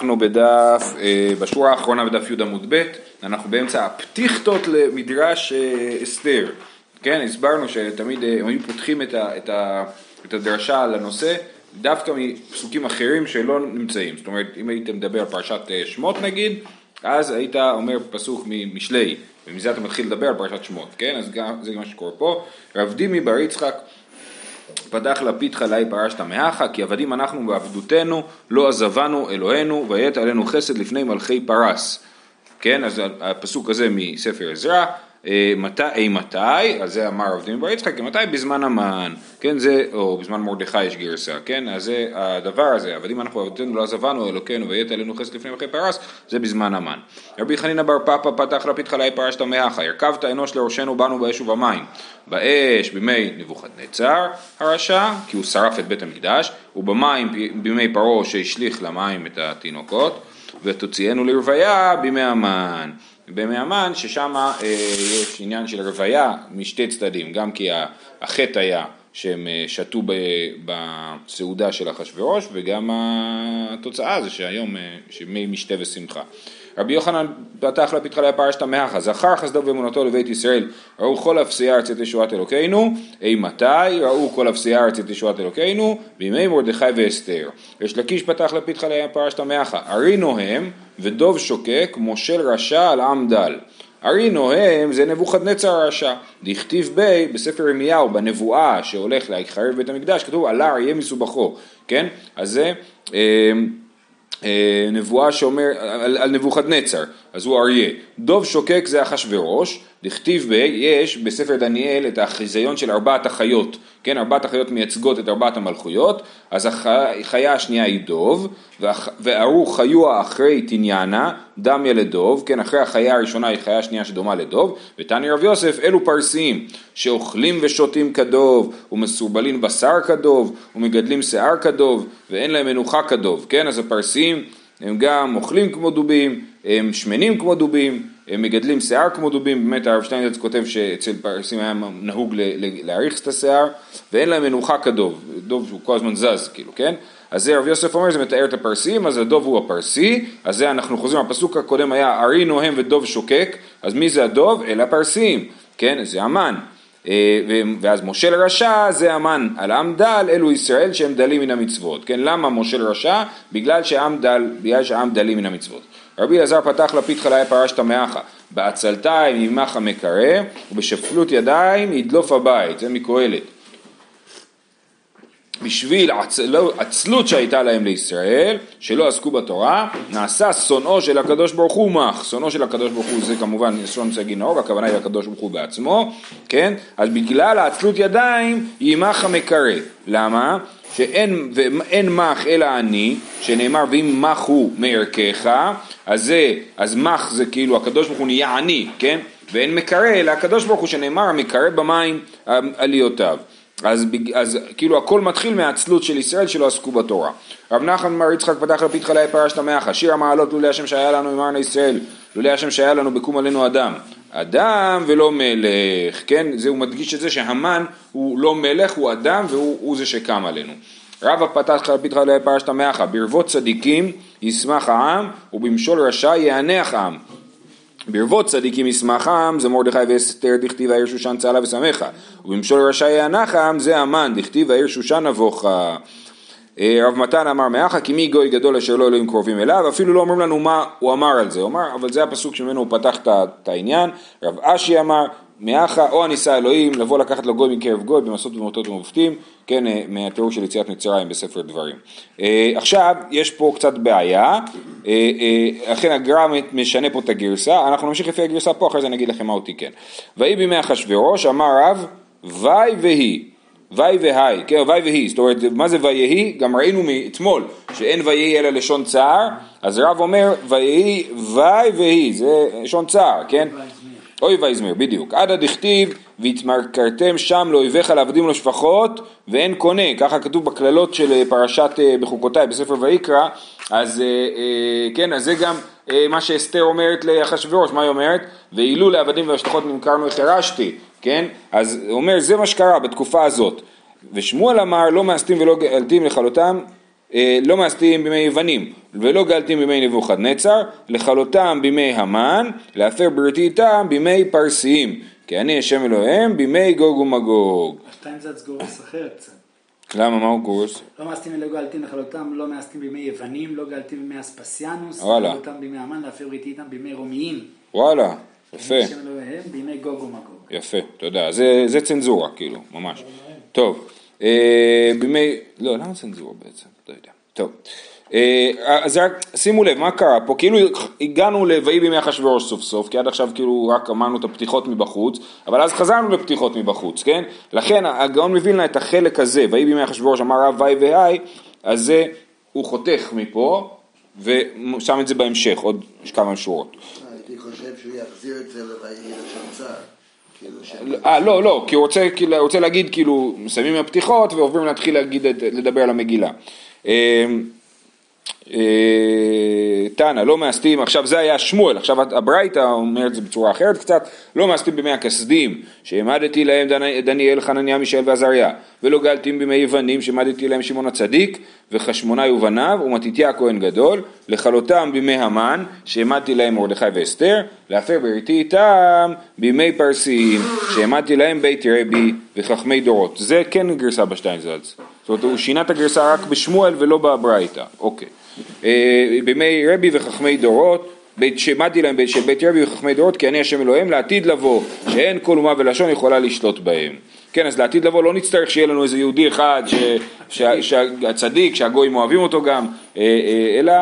אנחנו בדף, אה, בשורה האחרונה בדף י' עמוד ב', אנחנו באמצע הפתיחתות למדרש אה, אסתר, כן, הסברנו שתמיד אה, הם היו פותחים את, ה, את, ה, את הדרשה על הנושא דווקא מפסוקים אחרים שלא נמצאים, זאת אומרת אם היית מדבר על פרשת שמות נגיד, אז היית אומר פסוק ממשלי, ומזה אתה מתחיל לדבר על פרשת שמות, כן, אז גם, זה מה שקורה פה, רב דימי בר יצחק פתח לפיתך לי פרשת מהכה, כי עבדים אנחנו בעבדותנו, לא עזבנו אלוהינו, ויית עלינו חסד לפני מלכי פרס. כן, אז הפסוק הזה מספר עזרא, מתי, אי מתי, על זה אמר עבדים בר יצחק, מתי? בזמן המן, כן, זה, או בזמן מרדכי יש גרסה, כן, אז זה הדבר הזה, עבדים אנחנו עבדותינו לא עזבנו אלוקינו ויית עלינו חסד לפני מלכי פרס, זה בזמן המן. רבי חנינא בר פפא פתח לפיתך לי פרשת מהכה, הרכבת אנוש לראשנו בנו באש ובמים. באש בימי נבוכדנצר הרשע, כי הוא שרף את בית המקדש, ובמים בימי פרעה שהשליך למים את התינוקות, ותוציאנו לרוויה בימי המן. בימי המן ששם אה, יש עניין של רוויה משתי צדדים, גם כי החטא היה שהם אה, שתו בסעודה של אחשורוש וגם התוצאה זה שהיום אה, שמי משתה ושמחה. רבי יוחנן פתח לפתחה לפרשת מהכה, זכר חסדו ואמונתו לבית ישראל, ראו כל אפסי הארץ את ישועת אלוקינו, אי מתי ראו כל אפסי הארץ את ישועת אלוקינו, בימי מרדכי ואסתר. יש לקיש פתח לפתחה לפרשת מהכה, ארי נוהם ודוב שוקק, מושל רשע על עם דל. ארי נוהם זה נבוכדנצר הרשע, דכתיב בי בספר ירמיהו בנבואה שהולך להחרב בית המקדש כתוב עלה אריה מסובכו, כן? אז זה אה, נבואה שאומר על, על נבוכדנצר, אז הוא אריה. דוב שוקק זה אחשורוש, דכתיב ב, יש בספר דניאל את החיזיון של ארבעת החיות, כן, ארבעת החיות מייצגות את ארבעת המלכויות, אז החיה השנייה היא דוב, וארו חיוע אחרי תניאנה, דמיה לדוב, כן, אחרי החיה הראשונה היא חיה שנייה שדומה לדוב, ותני רב יוסף אלו פרסים שאוכלים ושותים כדוב, ומסורבלים בשר כדוב, ומגדלים שיער כדוב, ואין להם מנוחה כדוב, כן, אז הפרסים הם גם אוכלים כמו דובים, הם שמנים כמו דובים, מגדלים שיער כמו דובים, באמת הרב שטיינזרץ כותב שאצל פרסים היה נהוג להאריך את השיער, ואין להם מנוחה כדוב, דוב שהוא כל הזמן זז, כאילו, כן? אז זה רב יוסף אומר, זה מתאר את הפרסים, אז הדוב הוא הפרסי, אז זה אנחנו חוזרים, הפסוק הקודם היה ארי נוהם ודוב שוקק, אז מי זה הדוב? אלה הפרסים, כן? זה המן. אה, ואז מושל רשע זה המן על עם דל, אלו ישראל שהם דלים מן המצוות, כן? למה מושל רשע? בגלל שהעם דל, בגלל שהעם דלים מן המצוות. רבי אלעזר פתח לפיד חלאי פרשת מאחה, בעצלתיים ימך מקרא, ובשפלות ידיים ידלוף הבית, זה מקהלת. בשביל עצלו, עצלות שהייתה להם לישראל, שלא עסקו בתורה, נעשה שונאו של הקדוש ברוך הוא מח. שונאו של הקדוש ברוך הוא זה כמובן לשון סגי נאור, הכוונה היא לקדוש ברוך הוא בעצמו, כן? אז בגלל העצלות ידיים, יימח המקרא. למה? שאין מח אלא אני, שנאמר ואם מח הוא מערכך, אז זה, אז מח זה כאילו הקדוש ברוך הוא נהיה עני, כן? ואין מקרא אלא הקדוש ברוך הוא שנאמר המקרא במים עליותיו. אז, אז כאילו הכל מתחיל מהעצלות של ישראל שלא עסקו בתורה. רב נחמן מר יצחק פתח לפית חלאי פרשת מאחה, שיר המעלות לולי השם שהיה לנו עם ארנה ישראל, לולי השם שהיה לנו בקום עלינו אדם. אדם ולא מלך, כן? זה הוא מדגיש את זה שהמן הוא לא מלך, הוא אדם והוא זה שקם עלינו. רבא פתח לפית חלאי פרשת מאחה, ברבות צדיקים ישמח העם ובמשול רשע יענח העם. ברבות צדיקים ישמחם זה מרדכי ואסתר דכתיב העיר שושן צהלה ושמחה ובמשול רשע יענחם זה המן דכתיב העיר שושן נבוכה רב מתן אמר מאחה כי מי גוי גדול אשר לא אלוהים קרובים אליו אפילו לא אומרים לנו מה הוא אמר על זה. הוא אמר אבל זה הפסוק שממנו הוא פתח את העניין רב אשי אמר מאחה או הניסה אלוהים לבוא לקחת לו גוי מקרב גוי במסות ומוטות ומופתים כן אה, מהתיאור של יציאת מצרים בספר דברים. אה, עכשיו יש פה קצת בעיה. לכן הגרם משנה פה את הגרסה. אנחנו נמשיך לפי הגרסה פה אחרי זה נגיד לכם מה הוא תיקן. ויהי בימי אחשוורוש אמר רב וי והי וי והי, כן, וי והי, זאת אומרת, מה זה ויהי? גם ראינו מאתמול שאין ויהי אלא לשון צער, אז רב אומר ויהי וי והי, זה לשון צער, כן? אוי ויזמר, בדיוק. עד הדכתיב והתמכרתם שם לאויביך לעבדים ולשפחות ואין קונה, ככה כתוב בקללות של פרשת אה, בחוקותיי בספר ויקרא, אז אה, אה, כן, אז זה גם מה שאסתר אומרת לאחשוורוש, מה היא אומרת? ואילו לעבדים ולשפחות נמכרנו החרשתי, כן? אז הוא אומר זה מה שקרה בתקופה הזאת. ושמואל אמר לא מאסתים ולא גאלתים לכלותם אה, לא מאסתים בימי יוונים ולא גלתים בימי נבוכדנצר, לכלותם בימי המן, להפר בריתי איתם בימי פרסיים, כי אני השם אלוהיהם בימי גוג ומגוג. שטיינזלץ גורס אחרת קצת. למה, מה הוא גורס? לא מאסתים ולא גלתים לכלותם, לא מאסתים בימי יוונים, לא גלתים בימי אספסיאנוס, וואלה. לכלותם בימי המן, להפר בריתי איתם בימי רומיים. וואלה, יפה. בימי גוג ומגוג. יפה, תודה. זה, זה צנזורה, כאילו, ממש. טוב, אה, בימי... לא, למה צנזורה בעצם? לא יודע. טוב. אה, אז רק שימו לב, מה קרה פה? כאילו הגענו ל"ויהי בימי אחשוורוש" סוף סוף, כי עד עכשיו כאילו רק אמרנו את הפתיחות מבחוץ, אבל אז חזרנו לפתיחות מבחוץ, כן? לכן הגאון מווילנה את החלק הזה, "ויהי בימי אחשוורוש" אמר רב ויהי והי, אז זה, הוא חותך מפה, ושם את זה בהמשך, עוד כמה שורות. הייתי חושב שהוא יחזיר את זה ל"ויהי לשמצה". כאילו. אה, לא, לא, כי הוא רוצה, כאילו, רוצה להגיד, כאילו, מסיימים עם הפתיחות ועוברים להתחיל להגיד, לדבר על המגילה. אה, אה, תנא, לא מאסתים, עכשיו זה היה שמואל, עכשיו הברייתא אומר את זה בצורה אחרת קצת, לא מאסתים בימי הכסדים, שהעמדתי להם דני- דניאל, חנניה, מישאל ועזריה, ולא גלתים בימי יוונים, שהעמדתי להם שמעון הצדיק, וחשמונאי ובניו, ומתתיה הכהן גדול, לכלותם בימי המן, שהעמדתי להם מרדכי ואסתר, להפר בריתי איתם בימי פרסיים, שהעמדתי להם בית רבי וחכמי דורות. זה כן גרסה בשטיינזלץ. זאת אומרת, הוא שינה את הגרסה רק בשמואל ולא בברייתא. אוקיי. אה, בימי רבי וחכמי דורות, בית שהעמדתי להם בית- של בית רבי וחכמי דורות, כי אני השם אלוהים, לעתיד לבוא, שאין כל אומה ולשון יכולה לשלוט בהם. כן, אז לעתיד לבוא לא נצטרך שיהיה לנו איזה יהודי אחד, ש, שה, שהצדיק, שהגויים אוהבים אותו גם, אה, אה, אלא,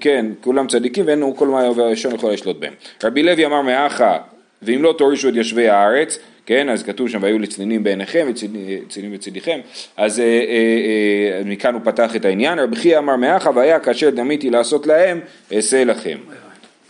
כן, כולם צדיקים ואין כל אומה ולשון יכולה לשלוט בהם. רבי לוי אמר מאחה, ואם לא תורישו את יושבי הארץ, כן, אז כתוב שם, והיו לצנינים בעיניכם וצנינים בצדיכם, אז אה, אה, אה, מכאן הוא פתח את העניין, רבי חייא אמר מאחה, והיה כאשר דמיתי לעשות להם, אעשה לכם.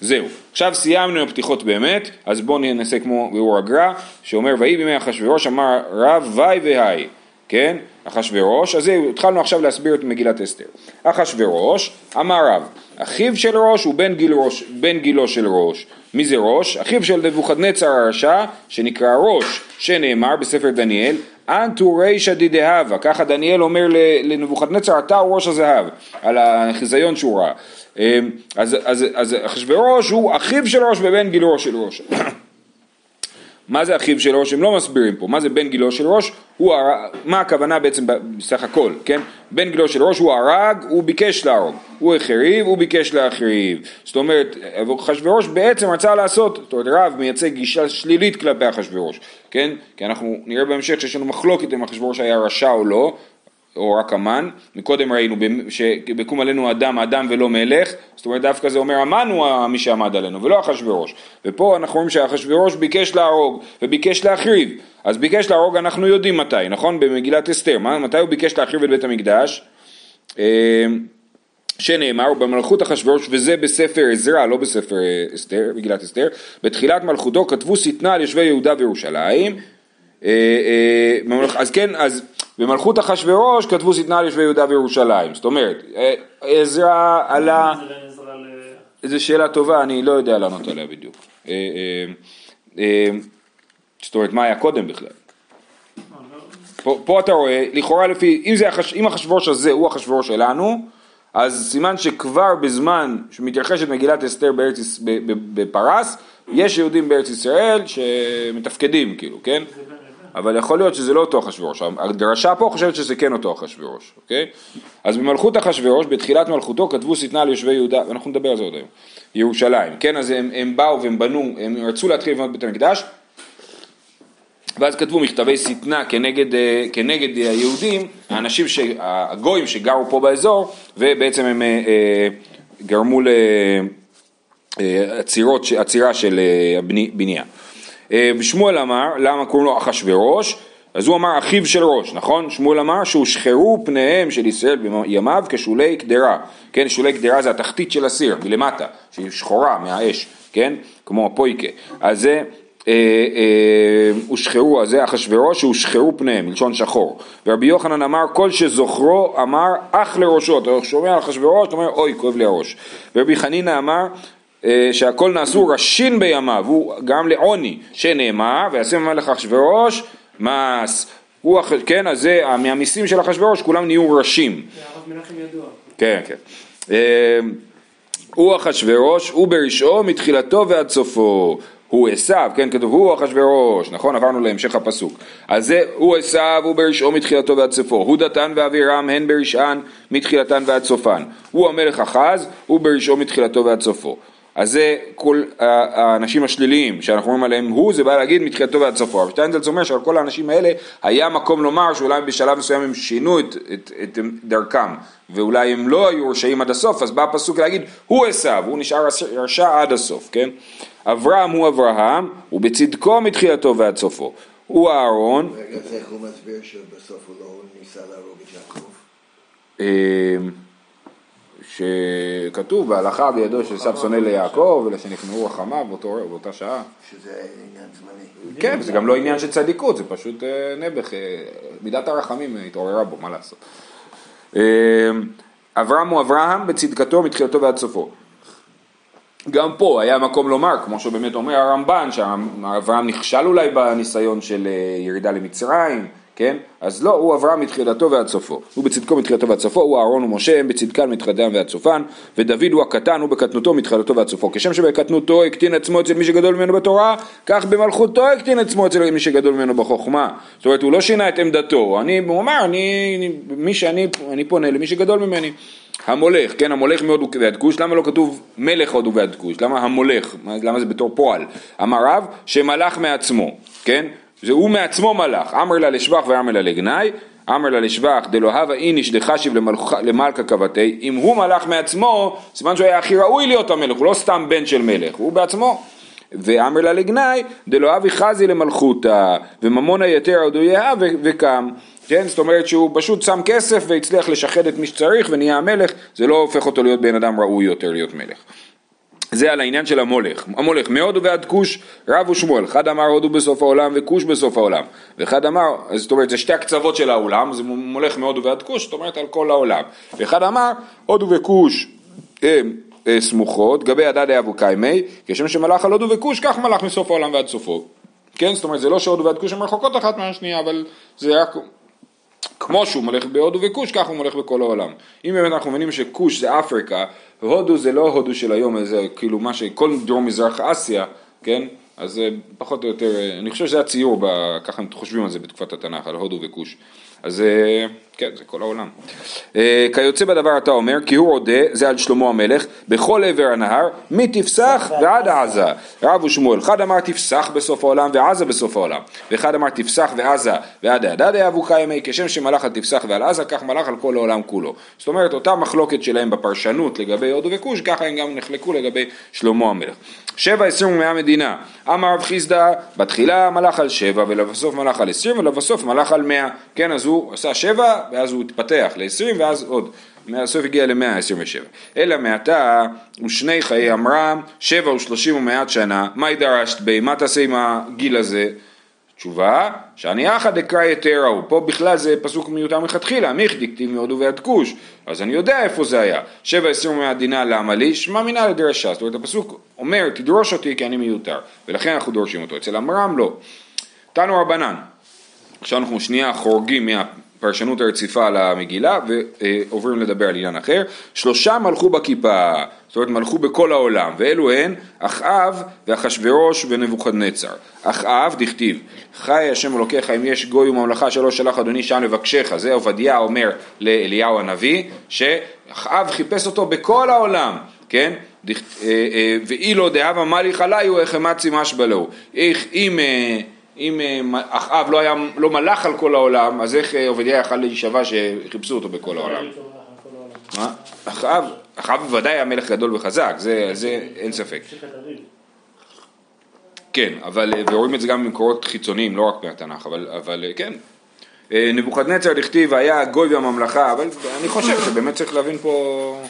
זהו, עכשיו סיימנו עם הפתיחות באמת, אז בואו ננסה כמו ביאור הגר"א, שאומר ויהי בימי אחשוורוש אמר רב וי והי, כן, אחשוורוש, אז זהו, התחלנו עכשיו להסביר את מגילת אסתר. אחשוורוש אמר רב, אחיו של ראש הוא בן, גיל ראש, בן גילו של ראש. מי זה ראש? אחיו של נבוכדנצר הרשע, שנקרא ראש, שנאמר בספר דניאל, אנטו רישא דידהבה, ככה דניאל אומר לנבוכדנצר, אתה ראש הזהב, על החיזיון שהוא ראה. אמ, אז, אחשוורוש הוא אחיו של ראש ובן גילו של ראש. מה זה אחיו של ראש? הם לא מסבירים פה. מה זה בן גילו של ראש? הוא הר... מה הכוונה בעצם בסך הכל, כן? בן גילו של ראש הוא הרג, הוא ביקש להרוג. הוא החריב, הוא ביקש להחריב. זאת אומרת, אחשוורוש בעצם רצה לעשות, זאת אומרת, רב מייצג גישה שלילית כלפי אחשוורוש, כן? כי אנחנו נראה בהמשך שיש לנו מחלוקת אם אחשוורוש היה רשע או לא. או רק המן, מקודם ראינו שבקום עלינו אדם, אדם ולא מלך, זאת אומרת דווקא זה אומר המן הוא מי שעמד עלינו ולא אחשוורוש, ופה אנחנו רואים שאחשוורוש ביקש להרוג וביקש להחריב, אז ביקש להרוג אנחנו יודעים מתי, נכון? במגילת אסתר, מתי הוא ביקש להחריב את בית המקדש? אה, שנאמר במלכות אחשוורוש וזה בספר עזרא לא בספר אה, אסתר, מגילת אסתר. בתחילת מלכותו כתבו שטנה על יושבי יהודה וירושלים אה, אז כן אז במלכות אחשוורוש כתבו שטנה על יושבי יהודה וירושלים. זאת אומרת עזרא עלה זו שאלה טובה אני לא יודע לענות עליה בדיוק. זאת אומרת מה היה קודם בכלל? פה, פה אתה רואה, לכאורה לפי, אם, זה, אם אחשוורוש הזה הוא אחשוורוש שלנו, אז סימן שכבר בזמן שמתרחשת מגילת אסתר בארץ, בפרס, יש יהודים בארץ ישראל שמתפקדים כאילו, כן? אבל יכול להיות שזה לא אותו אחשוורוש, הדרשה פה חושבת שזה כן אותו אחשוורוש, אוקיי? אז במלכות אחשוורוש, בתחילת מלכותו כתבו שטנה על יושבי יהודה, ואנחנו נדבר על זה עוד היום, ירושלים, כן? אז הם, הם באו והם בנו, הם רצו להתחיל לבנות בית המקדש, ואז כתבו מכתבי שטנה כנגד, כנגד היהודים, האנשים, הגויים שגרו פה באזור, ובעצם הם גרמו לעצירה של הבנייה. שמואל אמר, למה קוראים לו אחשוורוש? אז הוא אמר אחיו של ראש, נכון? שמואל אמר שהושחרו פניהם של ישראל בימיו כשולי קדרה, כן? שולי קדרה זה התחתית של הסיר, מלמטה, שהיא שחורה מהאש, כן? כמו הפויקה. אז זה... הושחרו, אז זה אחשוורוש שהושחרו פניהם, מלשון שחור. ורבי יוחנן אמר כל שזוכרו אמר אח לראשו, אתה שומע על אתה אומר אוי כואב לי הראש. ורבי חנינא אמר שהכל נעשו ראשין בימיו, הוא גרם לעוני, שנאמר ויעשה ממלך אחשוורוש מס הוא, כן, אז זה, מהמיסים של אחשוורוש כולם נהיו ראשים. זה הרב מנחם ידוע. כן, כן. אה, הוא אחשוורוש, הוא ברשעו מתחילתו ועד סופו. הוא עשיו, כן, כתוב הוא אחשוורוש, נכון? עברנו להמשך הפסוק. אז זה, הוא עשיו, הוא ברשעו מתחילתו ועד סופו. הוא דתן ואבירם, הן ברשען מתחילתן ועד סופן. הוא המלך אחז, הוא ברשעו מתחילתו ועד סופו. אז זה כל האנשים השליליים שאנחנו אומרים עליהם הוא, זה בא להגיד מתחילתו ועד סופו. אבל שטיינזלץ אומר שעל כל האנשים האלה היה מקום לומר שאולי בשלב מסוים הם שינו את, את, את דרכם ואולי הם לא היו רשעים עד הסוף, אז בא הפסוק להגיד הוא עשיו, הוא נשאר רשע עד הסוף, כן? אברהם הוא אברהם, ובצדקו מתחילתו ועד סופו. הוא אהרון, רגע, אז איך הוא מסביר שבסוף הוא לא ניסה להרוג את יעקב? שכתוב בהלכה בידו של עשיו שונא ליעקב, ולשנכנעו רחמיו באותו- באותה שעה. שזה עניין זמני. כן, זה גם לא עניין של צדיקות, זה פשוט אה, נעבך, אה, מידת הרחמים התעוררה בו, מה לעשות. אה, אברהם הוא אברהם בצדקתו מתחילתו ועד סופו. גם פה היה מקום לומר, כמו שבאמת אומר הרמב"ן, שאברהם נכשל אולי בניסיון של ירידה למצרים, כן? אז לא, הוא אברהם מתחילתו ועד סופו. הוא בצדקו מתחילתו ועד סופו, הוא אהרון ומשה, הם בצדקן מתחילתם ועד סופן, ודוד הוא הקטן, הוא בקטנותו מתחילתו ועד סופו. כשם שבקטנותו הקטין עצמו אצל מי שגדול ממנו בתורה, כך במלכותו הקטין עצמו אצל מי שגדול ממנו בחוכמה. זאת אומרת, הוא לא שינה את עמדתו, אני, הוא אמר, אני, מי שאני, אני פונה למי שגדול ממני. המולך, כן, המולך מהודו ועד כוש, למה לא כתוב מלך הודו ועד כוש? למה המולך? מה- למה זה בתור פועל? אמר רב, שמלך מעצמו, כן? זה הוא מעצמו מלך, אמר לה לשבח ואמר לה לגנאי, אמר לה לשבח דלא הווה איניש דחשיב למלכה- כבתי, אם הוא מלך מעצמו, סימן שהוא היה הכי ראוי להיות המלך, הוא לא סתם בן של מלך, הוא בעצמו. ואמר לה לגנאי, דלא אבי חזי למלכותה, וממון היתר עדויה ו- וקם. כן, זאת אומרת שהוא פשוט שם כסף והצליח לשחד את מי שצריך ונהיה המלך, זה לא הופך אותו להיות בן אדם ראוי יותר להיות מלך. זה על העניין של המולך. המולך מהודו ועד כוש רב ושמואל. אחד אמר הודו בסוף העולם וכוש בסוף העולם. ואחד אמר, זאת אומרת זה שתי הקצוות של העולם, זה מולך מהודו ועד כוש, זאת אומרת על כל העולם. ואחד אמר הודו וכוש הם אה, סמוכות, גבי הדדי אבו קיימי, כשם שמלך על הודו וכוש, כך מלך מסוף העולם ועד סופו. כן, זאת אומרת זה לא שהודו ועד כוש הן רחוקות אחת מהשנייה, אבל זה רק כמו שהוא מולך בהודו וכוש, ככה הוא מולך בכל העולם. אם באמת אנחנו מבינים שכוש זה אפריקה, והודו זה לא הודו של היום, זה כאילו מה שכל דרום מזרח אסיה, כן? אז פחות או יותר, אני חושב שזה הציור, ככה הם חושבים על זה בתקופת התנ"ך, על הודו וכוש. אז אה, כן, זה כל העולם. אה, כיוצא בדבר אתה אומר, כי הוא עודה, זה על שלמה המלך, בכל עבר הנהר, מתפסח ועד עזה. רב ושמואל, אחד אמר תפסח בסוף העולם ועזה בסוף העולם, ואחד אמר תפסח ועזה ועד העדד אבו קיימי, כשם שמלך על תפסח ועל עזה, כך מלך על כל העולם כולו. זאת אומרת, אותה מחלוקת שלהם בפרשנות לגבי הודו וכוש, ככה הם גם נחלקו לגבי שלמה המלך. שבע עשרים ומאה מדינה, אמר רב חיסדא, בתחילה מלך על שבע ולבסוף מלך על עשרים ולבסוף מלך על מאה, כן אז הוא עשה שבע ואז הוא התפתח לעשרים ואז עוד, מהסוף הגיע למאה עשרים ושבע. אלא מעתה ושני חיי עמרם, שבע ושלושים ומעט שנה, מה דרשת בי, מה תעשה עם הגיל הזה? תשובה, שאני אחא דקרא יתראו, פה בכלל זה פסוק מיותר מלכתחילה, מיכדי כתיב מהודו ועד כוש, אז אני יודע איפה זה היה, שבע עשרים ומאה דינה למה לי, שמע מינה לדרשה, זאת אומרת הפסוק אומר תדרוש אותי כי אני מיותר, ולכן אנחנו דורשים אותו, אצל עמרם לא. תנו רבנן, עכשיו אנחנו שנייה חורגים מהפרשנות הרציפה על המגילה ועוברים לדבר על עניין אחר. שלושה מלכו בכיפה, זאת אומרת מלכו בכל העולם, ואלו הן אחאב ואחשוורוש ונבוכדנצר. אחאב דכתיב, חי השם אלוקיך אם יש גוי וממלכה שלא שלח אדוני שם לבקשך, זה עובדיה אומר לאליהו הנביא, שאחאב חיפש אותו בכל העולם, כן? אה, אה, ואילו דהבה מליך עליו איך אמצי משבע לו. איך אם... אה, אם אה, אחאב לא היה, לא מלך על כל העולם, אז איך אה, עובדיה יכל להישבע שחיפשו אותו בכל העולם? מה? אחאב, אחאב בוודאי היה מלך גדול וחזק, זה, זה אין ספק. כן, אבל, אה, ורואים את זה גם במקורות חיצוניים, לא רק מהתנ"ך, אבל, אבל אה, כן. אה, נבוכדנצר דכתיב היה גוי והממלכה, אבל אני חושב שבאמת צריך להבין פה,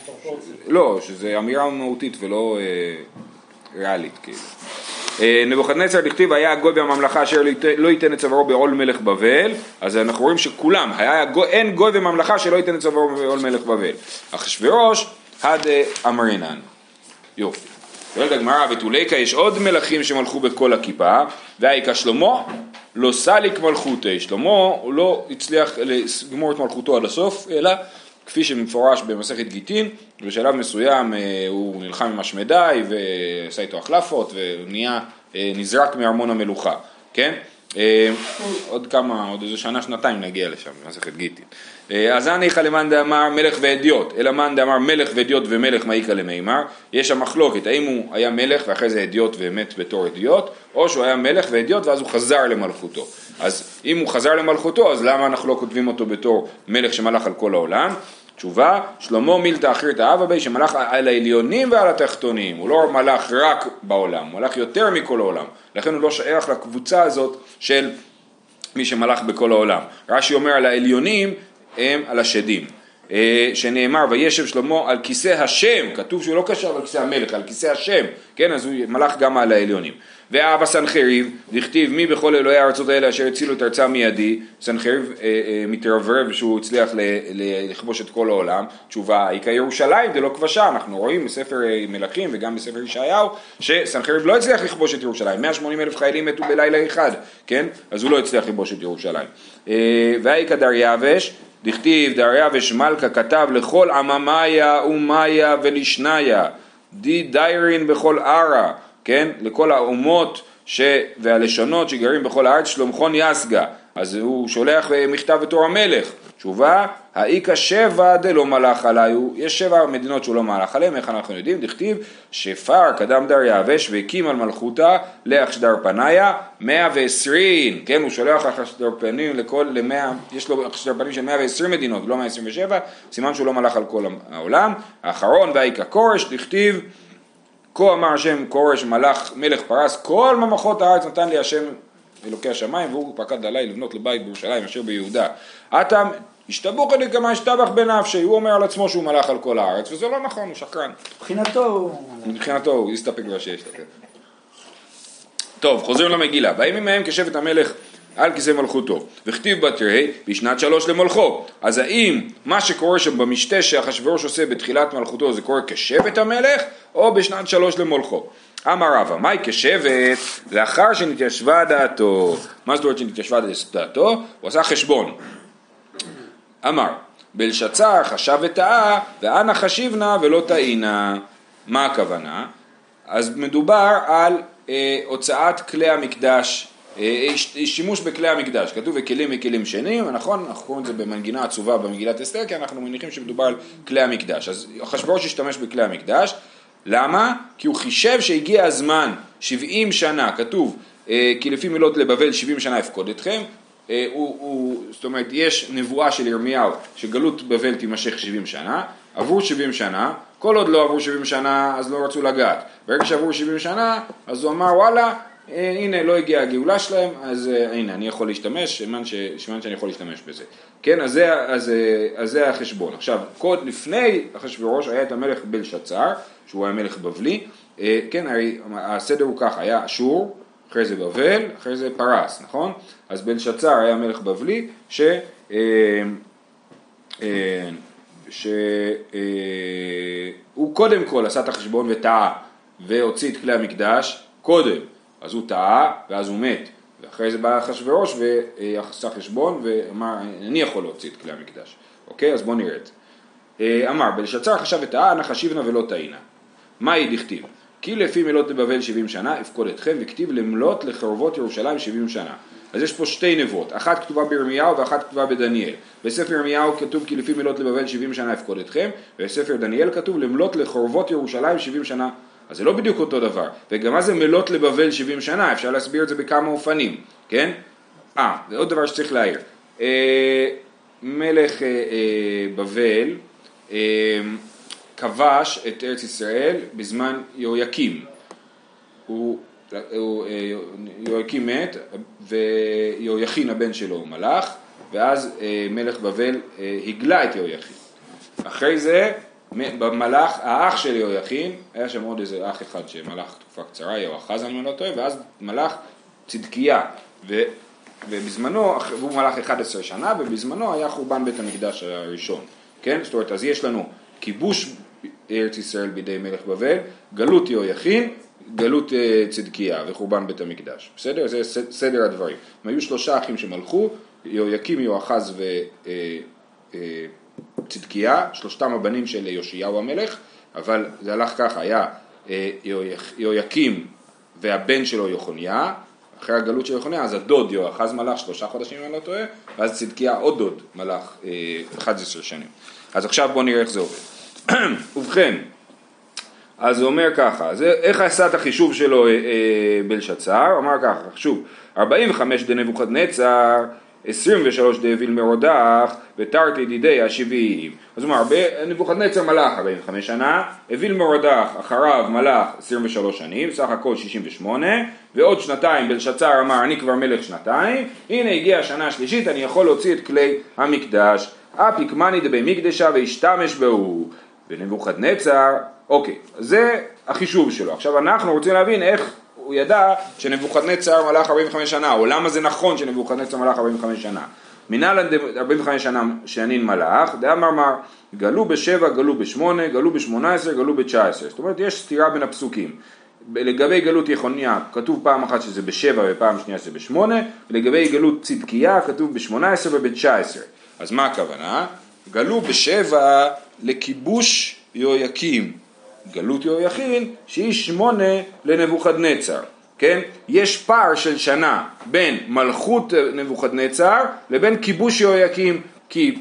לא, שזה אמירה מהותית ולא אה, ריאלית, כאילו. אה, נבוכדנצר דכתיב היה הגוי והממלכה אשר לא לא ייתן את צווארו בעול מלך בבל, אז אנחנו רואים שכולם, היה, אין גוי וממלכה שלא ייתן את צווארו בעול מלך בבל. אחשוורוש, הד אה, אמרינן. יופי. שואלת הגמרא, ותוליקה יש עוד מלכים שמלכו בכל הכיפה, והאיכה שלמה לא סליק מלכותי, שלמה הוא לא הצליח לגמור את מלכותו עד הסוף, אלא כפי שמפורש במסכת גיטין, בשלב מסוים אה, הוא נלחם עם השמדי ועשה איתו החלפות ונהיה, אה, נזרק מארמון המלוכה, כן? אה, עוד כמה, עוד איזה שנה, שנתיים נגיע לשם, במסכת גיטין. אז הניחא למאן דאמר מלך ואדיוט, אלא מאן דאמר מלך ואדיוט ומלך מאיכא למימר, יש שם מחלוקת, האם הוא היה מלך ואחרי זה אדיוט ומת בתור אדיוט, או שהוא היה מלך ואדיוט ואז הוא חזר למלכותו. אז אם הוא חזר למלכותו, אז למה אנחנו לא כותבים אותו בתור מלך שמלך על כל העולם? תשובה, שלמה מילתא אחריתא אבא בי שמלך על העליונים ועל התחתונים, הוא לא מלך רק בעולם, הוא מלך יותר מכל העולם, לכן הוא לא שייך לקבוצה הזאת של מי שמלך בכל העולם. רש"י אומר על העליונים הם על השדים. אה, שנאמר וישב שלמה על כיסא השם, כתוב שהוא לא קשר על כיסא המלך, על כיסא השם, כן, אז הוא מלך גם על העליונים. ואבא סנחריב, דכתיב מי בכל אלוהי הארצות האלה אשר הצילו את ארצם מידי, סנחריב אה, אה, מתרברב שהוא הצליח ל, ל, לכבוש את כל העולם, תשובה איכה ירושלים זה לא כבשה, אנחנו רואים בספר אה, מלכים וגם בספר ישעיהו שסנחריב לא הצליח לכבוש את ירושלים, 180 אלף חיילים מתו בלילה אחד, כן, אז הוא לא הצליח לכבוש את ירושלים. אה, ואיכה דריווש דכתיב דריווש מלכה כתב לכל עממיה ומיה ולשניה. די דיירין בכל ערה כן? לכל האומות ש... והלשונות שגרים בכל הארץ שלומכון יסגה אז הוא שולח מכתב בתור המלך תשובה, האיכא שבע דלא מלך עליו, יש שבע מדינות שהוא לא מלך עליהן, איך אנחנו יודעים? דכתיב שפר קדם דריווש והקים על מלכותה לאחשדר פניה מאה ועשרים, כן, הוא שולח אחשדר פנים לכל, למאה, יש לו אחשדר פנים של מאה ועשרים מדינות, לא מאה עשרים ושבע, סימן שהוא לא מלך על כל העולם. האחרון, והאיכא כורש, דכתיב כה אמר השם כורש מלך מלך פרס כל ממלכות הארץ נתן לי השם אלוקי השמיים והוא פקד עליי לבנות לבית בירושלים אשר ביהודה. אטם השתבוך לי כמה השתבח בנפשי, הוא אומר על עצמו שהוא מלך על כל הארץ וזה לא נכון, הוא שקרן. מבחינתו הוא... מבחינתו הוא יסתפק בשיש לו. טוב, חוזרים למגילה. באים עמהם כשבט המלך על כיסא מלכותו, וכתיב בתרהי בשנת שלוש למלכו. אז האם מה שקורה שם במשתה שאחשוורוש עושה בתחילת מלכותו זה קורה כשבט המלך, או בשנת שלוש למולכו? אמר רבא, מהי כשבט לאחר שנתיישבה דעתו? מה זאת אומרת שנתיישבה דעתו? הוא עשה חשבון. אמר, בלשצר חשב וטעה, ואנא חשיבנה ולא טעינה. מה הכוונה? אז מדובר על אה, הוצאת כלי המקדש שימוש בכלי המקדש, כתוב וכלים מכלים שנים, נכון? אנחנו קוראים את זה במנגינה עצובה במגילת אסתר, כי אנחנו מניחים שמדובר על כלי המקדש. אז אחשוורוש השתמש בכלי המקדש, למה? כי הוא חישב שהגיע הזמן, 70 שנה, כתוב, אה, כי לפי מילות לבבל 70 שנה אפקוד אתכם, אה, הוא, הוא, זאת אומרת, יש נבואה של ירמיהו שגלות בבל תימשך 70 שנה, עברו 70 שנה, כל עוד לא עברו 70 שנה אז לא רצו לגעת. ברגע שעברו 70 שנה, אז הוא אמר וואלה, אה, הנה לא הגיעה הגאולה שלהם, אז אה, הנה אני יכול להשתמש, סימן שאני יכול להשתמש בזה. כן, אז זה, אז, אה, אז זה החשבון. עכשיו, קוד לפני אחשוורוש היה את המלך בלשצר, שהוא היה מלך בבלי, כן, הרי הסדר הוא ככה, היה אשור, אחרי זה בבל, אחרי זה פרס, נכון? אז בלשצר היה מלך בבלי, ש... שהוא קודם כל עשה את החשבון וטעה והוציא את כלי המקדש קודם אז הוא טעה, ואז הוא מת. ואחרי זה בא אחשוורוש ועשה חשבון ואמר, אני יכול להוציא את כלי המקדש. אוקיי? אז בואו נראה את זה. אה, אמר, בלשצר חשב וטעה, נא חשיבנה ולא טעינה. מהי דכתיב? כי לפי מילות לבבל שבעים שנה, אפקוד אתכם, וכתיב למלות לחרבות ירושלים שבעים שנה. אז יש פה שתי נבואות, אחת כתובה בירמיהו ואחת כתובה בדניאל. בספר ירמיהו כתוב כי לפי מילות לבבל שבעים שנה אפקוד אתכם, ובספר דניאל כתוב למלות לחורבות ירושלים שבעים שנה אז זה לא בדיוק אותו דבר. וגם מה זה מלות לבבל 70 שנה? אפשר להסביר את זה בכמה אופנים, כן? אה, זה עוד דבר שצריך להעיר. אה, מלך אה, אה, בבל אה, כבש את ארץ ישראל בזמן יהויקים. הוא, הוא, אה, יהויקים מת ויהויכין הבן שלו מלך, ואז אה, מלך בבל אה, הגלה את יהויכין. אחרי זה במלאך, האח של יהויכין, היה שם עוד איזה אח אחד שמלך תקופה קצרה, יהואחז אני לא טועה, ואז מלך צדקיה, ו, ובזמנו, והוא מלך 11 שנה, ובזמנו היה חורבן בית המקדש הראשון, כן? זאת אומרת, אז יש לנו כיבוש ארץ ישראל בידי מלך בבל, גלות יהויכין, גלות אה, צדקיה וחורבן בית המקדש, בסדר? זה סדר הדברים. הם היו שלושה אחים שמלכו, יהויקים, יהואחז וצדקיה, שלושתם הבנים של יאשיהו המלך, אבל זה הלך ככה, היה אה, יהויקים והבן שלו יחוניה, אחרי הגלות של יחוניה, אז הדוד יהואחז מלך שלושה חודשים אם אני לא טועה, ואז צדקיה עוד דוד מלך אה, 11 שנים. אז עכשיו בואו נראה איך זה עובד. ובכן, אז זה אומר ככה, זה, איך עשה את החישוב שלו אה, אה, בלשצר? אמר ככה, שוב, 45 דנבוכדנצר, 23 דאביל מרודח, ותרתי דידי השבעים. אז הוא אמר, ב- נבוכדנצר מלך 45 שנה, אביל מרודח אחריו מלך 23 שנים, סך הכל 68, ועוד שנתיים בלשצר אמר, אני כבר מלך שנתיים, הנה הגיעה השנה השלישית, אני יכול להוציא את כלי המקדש. אפיק מאני דבי מקדשה והשתמש בהו. ונבוכדנצר, אוקיי, זה החישוב שלו. עכשיו אנחנו רוצים להבין איך הוא ידע שנבוכדנצר מלך 45 שנה, או למה זה נכון שנבוכדנצר מלך 45 שנה. מנהלן 45 שנה שנים מלך, דאמר מר, גלו בשבע, גלו בשמונה, גלו בשמונה עשרה, גלו בתשע עשרה. זאת אומרת, יש סתירה בין הפסוקים. לגבי גלות יחוניה כתוב פעם אחת שזה בשבע ופעם שנייה שזה בשמונה, ולגבי גלות צדקיה כתוב בשמונה עשרה ובתשע עשרה. אז מה הכוונה? גלו בשבע לכיבוש יהויקים, גלות יהויכין שהיא שמונה לנבוכדנצר, כן? יש פער של שנה בין מלכות נבוכדנצר לבין כיבוש יהויקים, כי,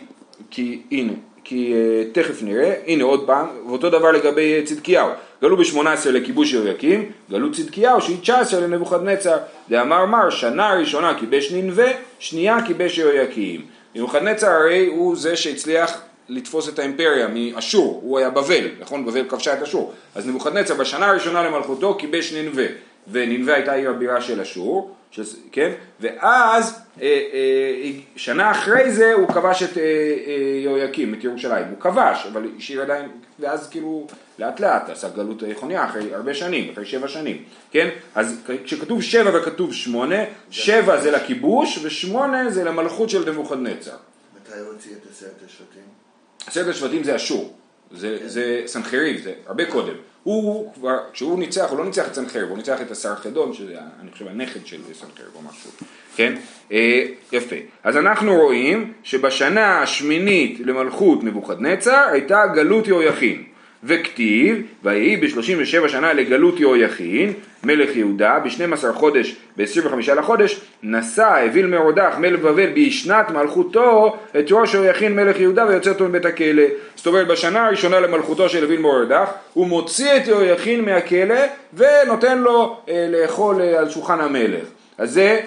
כי הנה, כי uh, תכף נראה, הנה עוד פעם, ואותו דבר לגבי צדקיהו, גלו ב-18 לכיבוש יהויקים, גלו צדקיהו שהיא 19 לנבוכדנצר, דאמר מר שנה ראשונה כיבש ננבה, שנייה כיבש יהויקים. נבוכדנצר הרי הוא זה שהצליח לתפוס את האימפריה מאשור, הוא היה בבל, נכון? בבל כבשה את אשור. אז נבוכדנצר בשנה הראשונה למלכותו כיבש ננבה, וננבה הייתה עיר הבירה של אשור, של, כן? ואז אה, אה, שנה אחרי זה הוא כבש את אה, אה, יהויקים, את ירושלים. הוא כבש, אבל השאיר עדיין, ואז כאילו לאט לאט עשה גלות היכוניה אחרי הרבה שנים, אחרי שבע שנים, כן? אז כשכתוב שבע וכתוב שמונה, שבע זה לכיבוש ושמונה זה למלכות של נבוכדנצר. מתי הוא הוציא את עשרת השבטים? עשרת השבטים זה אשור, זה, זה סנחריב, זה הרבה קודם. הוא כבר, כשהוא ניצח, הוא לא ניצח את סנחריב, הוא ניצח את הסרחדון, שזה אני חושב הנכד של סנחריב או משהו, כן? אה, יפה. אז אנחנו רואים שבשנה השמינית למלכות נבוכדנצר הייתה גלות יהויכין. וכתיב, ויהי ב-37 שנה לגלות יהויכין, מלך יהודה, ב-12 חודש, ב-25 לחודש, נשא אוויל מרודח מלך בבל בשנת מלכותו את ראש יהויכין מלך יהודה ויוצא אותו מבית הכלא. זאת אומרת בשנה הראשונה למלכותו של אוויל מרודח, הוא מוציא את יהויכין מהכלא ונותן לו אה, לאכול אה, על שולחן המלך. אז זה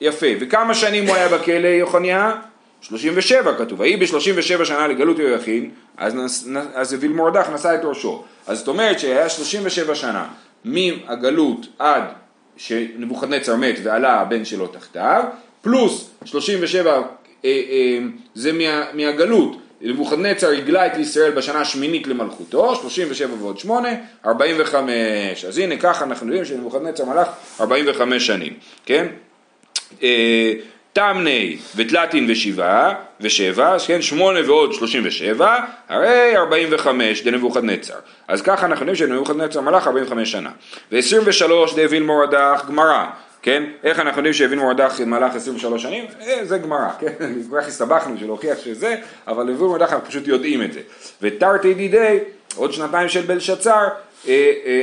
יפה. וכמה שנים הוא היה בכלא יחוניה? 37 כתוב, ויהי ב-37 שנה לגלות יהויכין, אז, אז אוויל מרדך נשא את ראשו. אז זאת אומרת שהיה 37 שנה מהגלות עד שנבוכדנצר מת ועלה הבן שלו תחתיו, פלוס 37 אה, אה, זה מה, מהגלות, נבוכדנצר הגלה את ישראל בשנה השמינית למלכותו, 37 ועוד 8, 45. אז הנה ככה אנחנו יודעים שנבוכדנצר מלך 45 שנים, כן? אה, תמני ותלתין ושבעה ושבע, כן, שמונה ועוד שלושים ושבע, הרי ארבעים וחמש דנבוכדנצר. אז ככה אנחנו יודעים שנבוכדנצר מלך ארבעים וחמש שנה. ועשרים ושלוש דאביל מורדך גמרא, כן? איך אנחנו יודעים שאביל מורדך מלך עשרים ושלוש שנים? אה, זה גמרא, כן? כל כך הסתבכנו של להוכיח שזה, אבל אביל מורדך אנחנו פשוט יודעים את זה. ותרתי דידי, עוד שנתיים של בלשצר,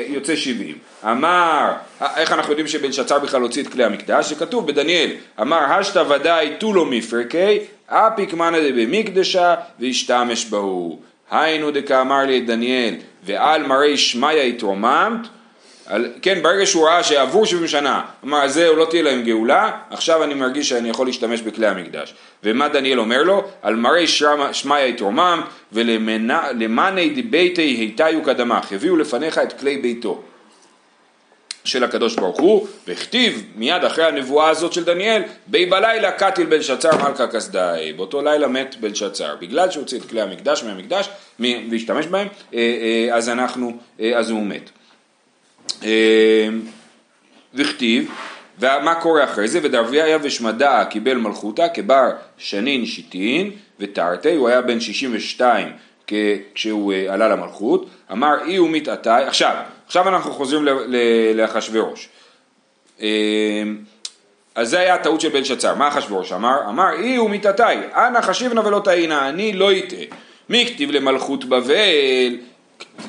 יוצא 70. אמר, איך אנחנו יודעים שבלשצר בכלל הוציא את כלי המקדש? שכתוב בדניאל, אמר השתא ודאי תולו מפרקי, אפיק מנא דבמקדשה והשתמש בהו. היינו דקאמר לי את דניאל, ועל מראי שמיא התרוממת, על, כן, ברגע שהוא ראה שעבור 70 שנה, אמר זהו, לא תהיה להם גאולה, עכשיו אני מרגיש שאני יכול להשתמש בכלי המקדש. ומה דניאל אומר לו? על מראי שמיא התרוממת, ולמאני דביתי היתיו קדמך, הביאו לפניך את כלי ביתו. של הקדוש ברוך הוא, והכתיב מיד אחרי הנבואה הזאת של דניאל, בי בלילה קטיל בלשצר מלכה כסדאי, באותו לילה מת בלשצר, בגלל שהוא הוציא את כלי המקדש מהמקדש והשתמש בהם, אז אנחנו, אז הוא מת. וכתיב, ומה קורה אחרי זה? ודרביה ושמדה קיבל מלכותה כבר שנין שיטין ותרתי, הוא היה בן 62 כ- כשהוא אה, עלה למלכות, אמר אי הוא מתעתי, עכשיו, עכשיו אנחנו חוזרים לאחשוורוש. אה, אז זה היה הטעות של בלשצר, מה אחשוורוש אמר? אמר אי הוא מתעתי, אנא חשיבנה ולא תהינה, אני לא אטעה. מי כתיב למלכות בבל?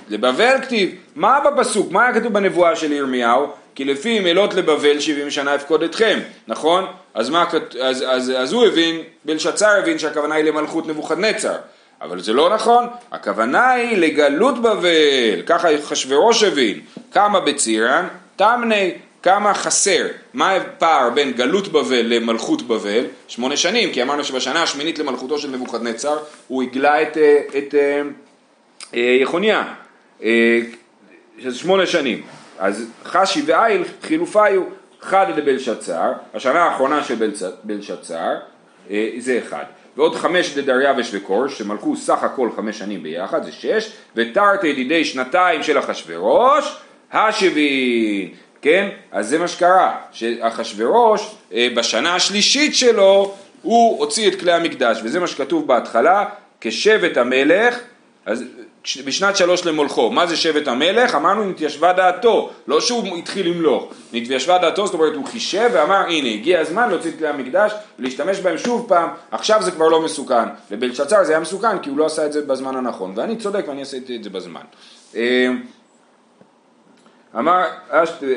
לבבל כתיב, מה בפסוק, מה היה כתוב בנבואה של ירמיהו? כי לפי מלות לבבל 70 שנה אפקוד אתכם, נכון? אז, מה, אז, אז, אז הוא הבין, בלשצר הבין שהכוונה היא למלכות נבוכדנצר, אבל זה לא נכון, הכוונה היא לגלות בבל, ככה אחשוורוש הבין, כמה בצירן, תמני, כמה חסר, מה הפער בין גלות בבל למלכות בבל? שמונה שנים, כי אמרנו שבשנה השמינית למלכותו של נבוכדנצר הוא הגלה את, אה, את אה, אה, יחוניה, אה, שזה שמונה שנים. אז חשי ואיל חילופיו חד לבלשצר, השנה האחרונה של בלשצר, אה, זה אחד. ועוד חמש לדריווש וקורש, שמלכו סך הכל חמש שנים ביחד, זה שש, ותרתי ידידי שנתיים של אחשורוש, השבין, כן? אז זה מה שקרה, שאחשורוש אה, בשנה השלישית שלו הוא הוציא את כלי המקדש, וזה מה שכתוב בהתחלה, כשבט המלך, אז בשנת שלוש למולכו, מה זה שבט המלך? אמרנו נתיישבה דעתו, לא שהוא התחיל למלוך, נתיישבה דעתו, זאת אומרת הוא חישב ואמר הנה הגיע הזמן להוציא את כלי המקדש ולהשתמש בהם שוב פעם, עכשיו זה כבר לא מסוכן, לבלשצר זה היה מסוכן כי הוא לא עשה את זה בזמן הנכון, ואני צודק ואני עשיתי את זה בזמן. אה, אמר,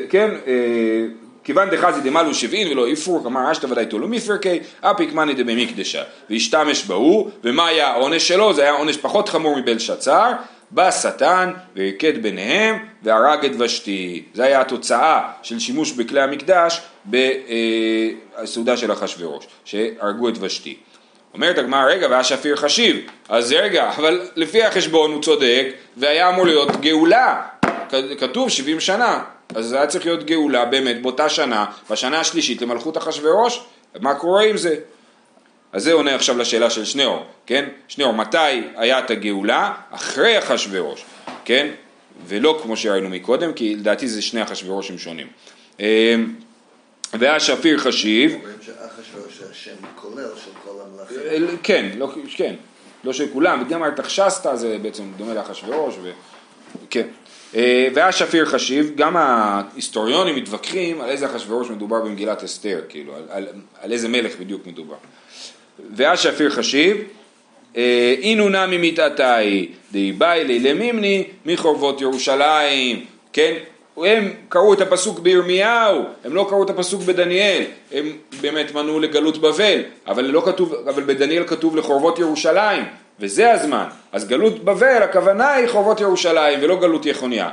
כן, אה, כיוון דחזי דמלו שבעין ולא יפרוק, אמר אשתא ודאי תולו מפרקי, אפיק מאני דבמקדשה, והשתמש בהוא, ומה היה העונש שלו? זה היה עונש פחות חמור מבלשצר, בא שטן והרקד ביניהם והרג את ושתי. זה היה התוצאה של שימוש בכלי המקדש בסעודה של אחשוורוש, שהרגו את ושתי. אומרת הגמרא, רגע, והיה שפיר חשיב, אז רגע, אבל לפי החשבון הוא צודק, והיה אמור להיות גאולה, כתוב 70 שנה, אז זה היה צריך להיות גאולה באמת באותה שנה, בשנה השלישית למלכות אחשוורוש, מה קורה עם זה? אז זה עונה עכשיו לשאלה של שניאור, כן? שניאור, מתי היה את הגאולה? אחרי אחשוורוש, כן? ולא כמו שראינו מקודם, כי לדעתי זה שני אחשוורושים שונים. אמ, והיה שפיר חשיב, אומרים שאחשוורוש זה השם כולל של כל המלכים. אל- כן, לא, כן, לא של כולם, וגם ארתחשסתא זה בעצם דומה לאחשוורוש, ו... אה, והיה שפיר חשיב, גם ההיסטוריונים מתווכחים על איזה אחשוורוש מדובר במגילת אסתר, כאילו, על, על, על איזה מלך בדיוק מדובר. והיה שפיר חשיב, אה, אינו נמי מתעתאי, דהי באי לי למימני מחורבות ירושלים, כן? הם קראו את הפסוק בירמיהו, הם לא קראו את הפסוק בדניאל, הם באמת מנעו לגלות בבל, אבל, לא כתוב, אבל בדניאל כתוב לחורבות ירושלים, וזה הזמן. אז גלות בבל, הכוונה היא חורבות ירושלים ולא גלות יחוניה.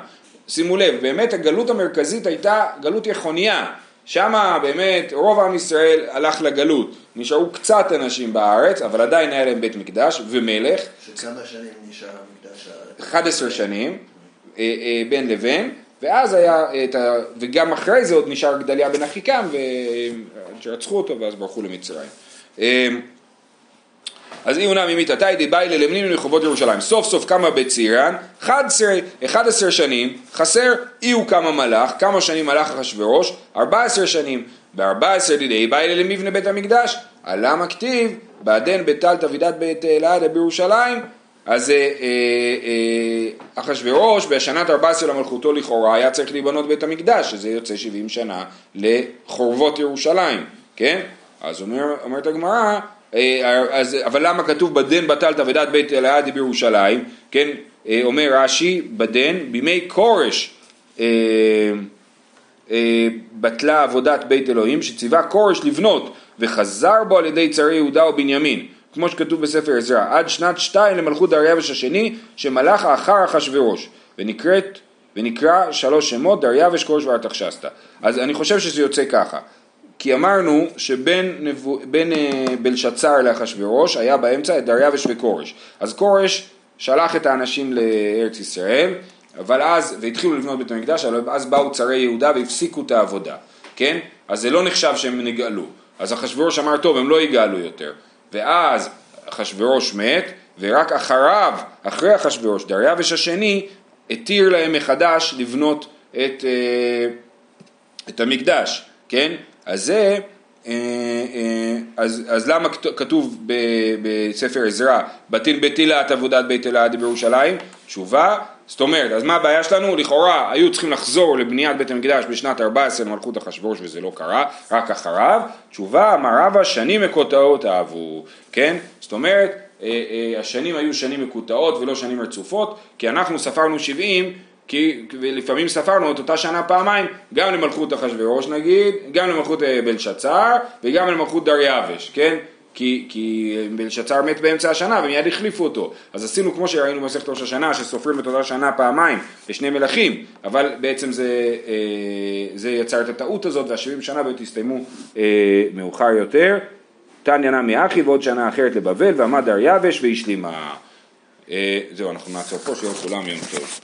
שימו לב, באמת הגלות המרכזית הייתה גלות יחוניה, שמה באמת רוב עם ישראל הלך לגלות, נשארו קצת אנשים בארץ, אבל עדיין היה להם בית מקדש ומלך, שכמה שנים נשאר המקדש הארץ? 11 שנים אה, אה, בין לבין, ואז היה את ה... וגם אחרי זה עוד נשאר גדליה בן אחיקם, ורצחו אותו ואז ברחו למצרים. אה, אז אי אונה ממית עתאי דבאי ללמנים לרחובות ירושלים. סוף סוף קמה בצירן, 11, 11 שנים, חסר אי הוא קמה מלאך, כמה שנים מלאך אחשורוש? 14 שנים. ב-14 דידי באי למבנה בית המקדש, עלה מכתיב, בעדן בטל תבידת בית אלעדה בירושלים, אז אה, אה, אה, אחשורוש בשנת 14 למלכותו לכאורה היה צריך להיבנות בית המקדש, שזה יוצא 70 שנה לחורבות ירושלים, כן? אז אומר, אומרת הגמרא, אה, אז, אבל למה כתוב בדן בטל תבידת בית אלעדי בירושלים, כן? אה, אומר רש"י, בדן בימי כורש אה, אה, בטלה עבודת בית אלוהים שציווה כורש לבנות וחזר בו על ידי צרי יהודה ובנימין כמו שכתוב בספר עזרא עד שנת שתיים למלכות דריווש השני שמלך אחר אחשורוש ונקראת ונקרא שלוש שמות דריווש כורש וארתחשסתא אז אני חושב שזה יוצא ככה כי אמרנו שבין נבו, בין, אה, בלשצר לאחשוורוש היה באמצע את דריווש וכורש אז כורש שלח את האנשים לארץ ישראל אבל אז, והתחילו לבנות בית המקדש, אז באו צרי יהודה והפסיקו את העבודה, כן? אז זה לא נחשב שהם נגאלו. אז אחשוורוש אמר, טוב, הם לא יגאלו יותר. ואז אחשוורוש מת, ורק אחריו, אחרי אחשוורוש, דריווש השני, התיר להם מחדש לבנות את, אה, את המקדש, כן? אז זה אה, אה, אז, אז למה כת- כתוב בספר עזרא, בתיל בתילת עבודת בית אלעד בירושלים? תשובה, זאת אומרת, אז מה הבעיה שלנו? לכאורה היו צריכים לחזור לבניית בית המקדש בשנת 14 למלכות אחשוורוש וזה לא קרה, רק אחריו. תשובה, אמר רבא, שנים מקוטעות אהבו, כן? זאת אומרת, אה, השנים היו שנים מקוטעות ולא שנים רצופות, כי אנחנו ספרנו 70 כי לפעמים ספרנו את אותה שנה פעמיים, גם למלכות אחשוורוש נגיד, גם למלכות אה, בלשצר וגם למלכות דריווש, כן? כי, כי בלשצר מת באמצע השנה ומיד החליפו אותו. אז עשינו כמו שראינו במסכת ראש השנה, שסופרים את אותה שנה פעמיים לשני מלכים, אבל בעצם זה, אה, זה יצר את הטעות הזאת והשבעים שנה באמת הסתיימו אה, מאוחר יותר. תניא נמי אחי ועוד שנה אחרת לבבל ועמד דריווש והשלימה. אה, זהו, אנחנו נעצור פה, שיהיה לכולם יום טוב.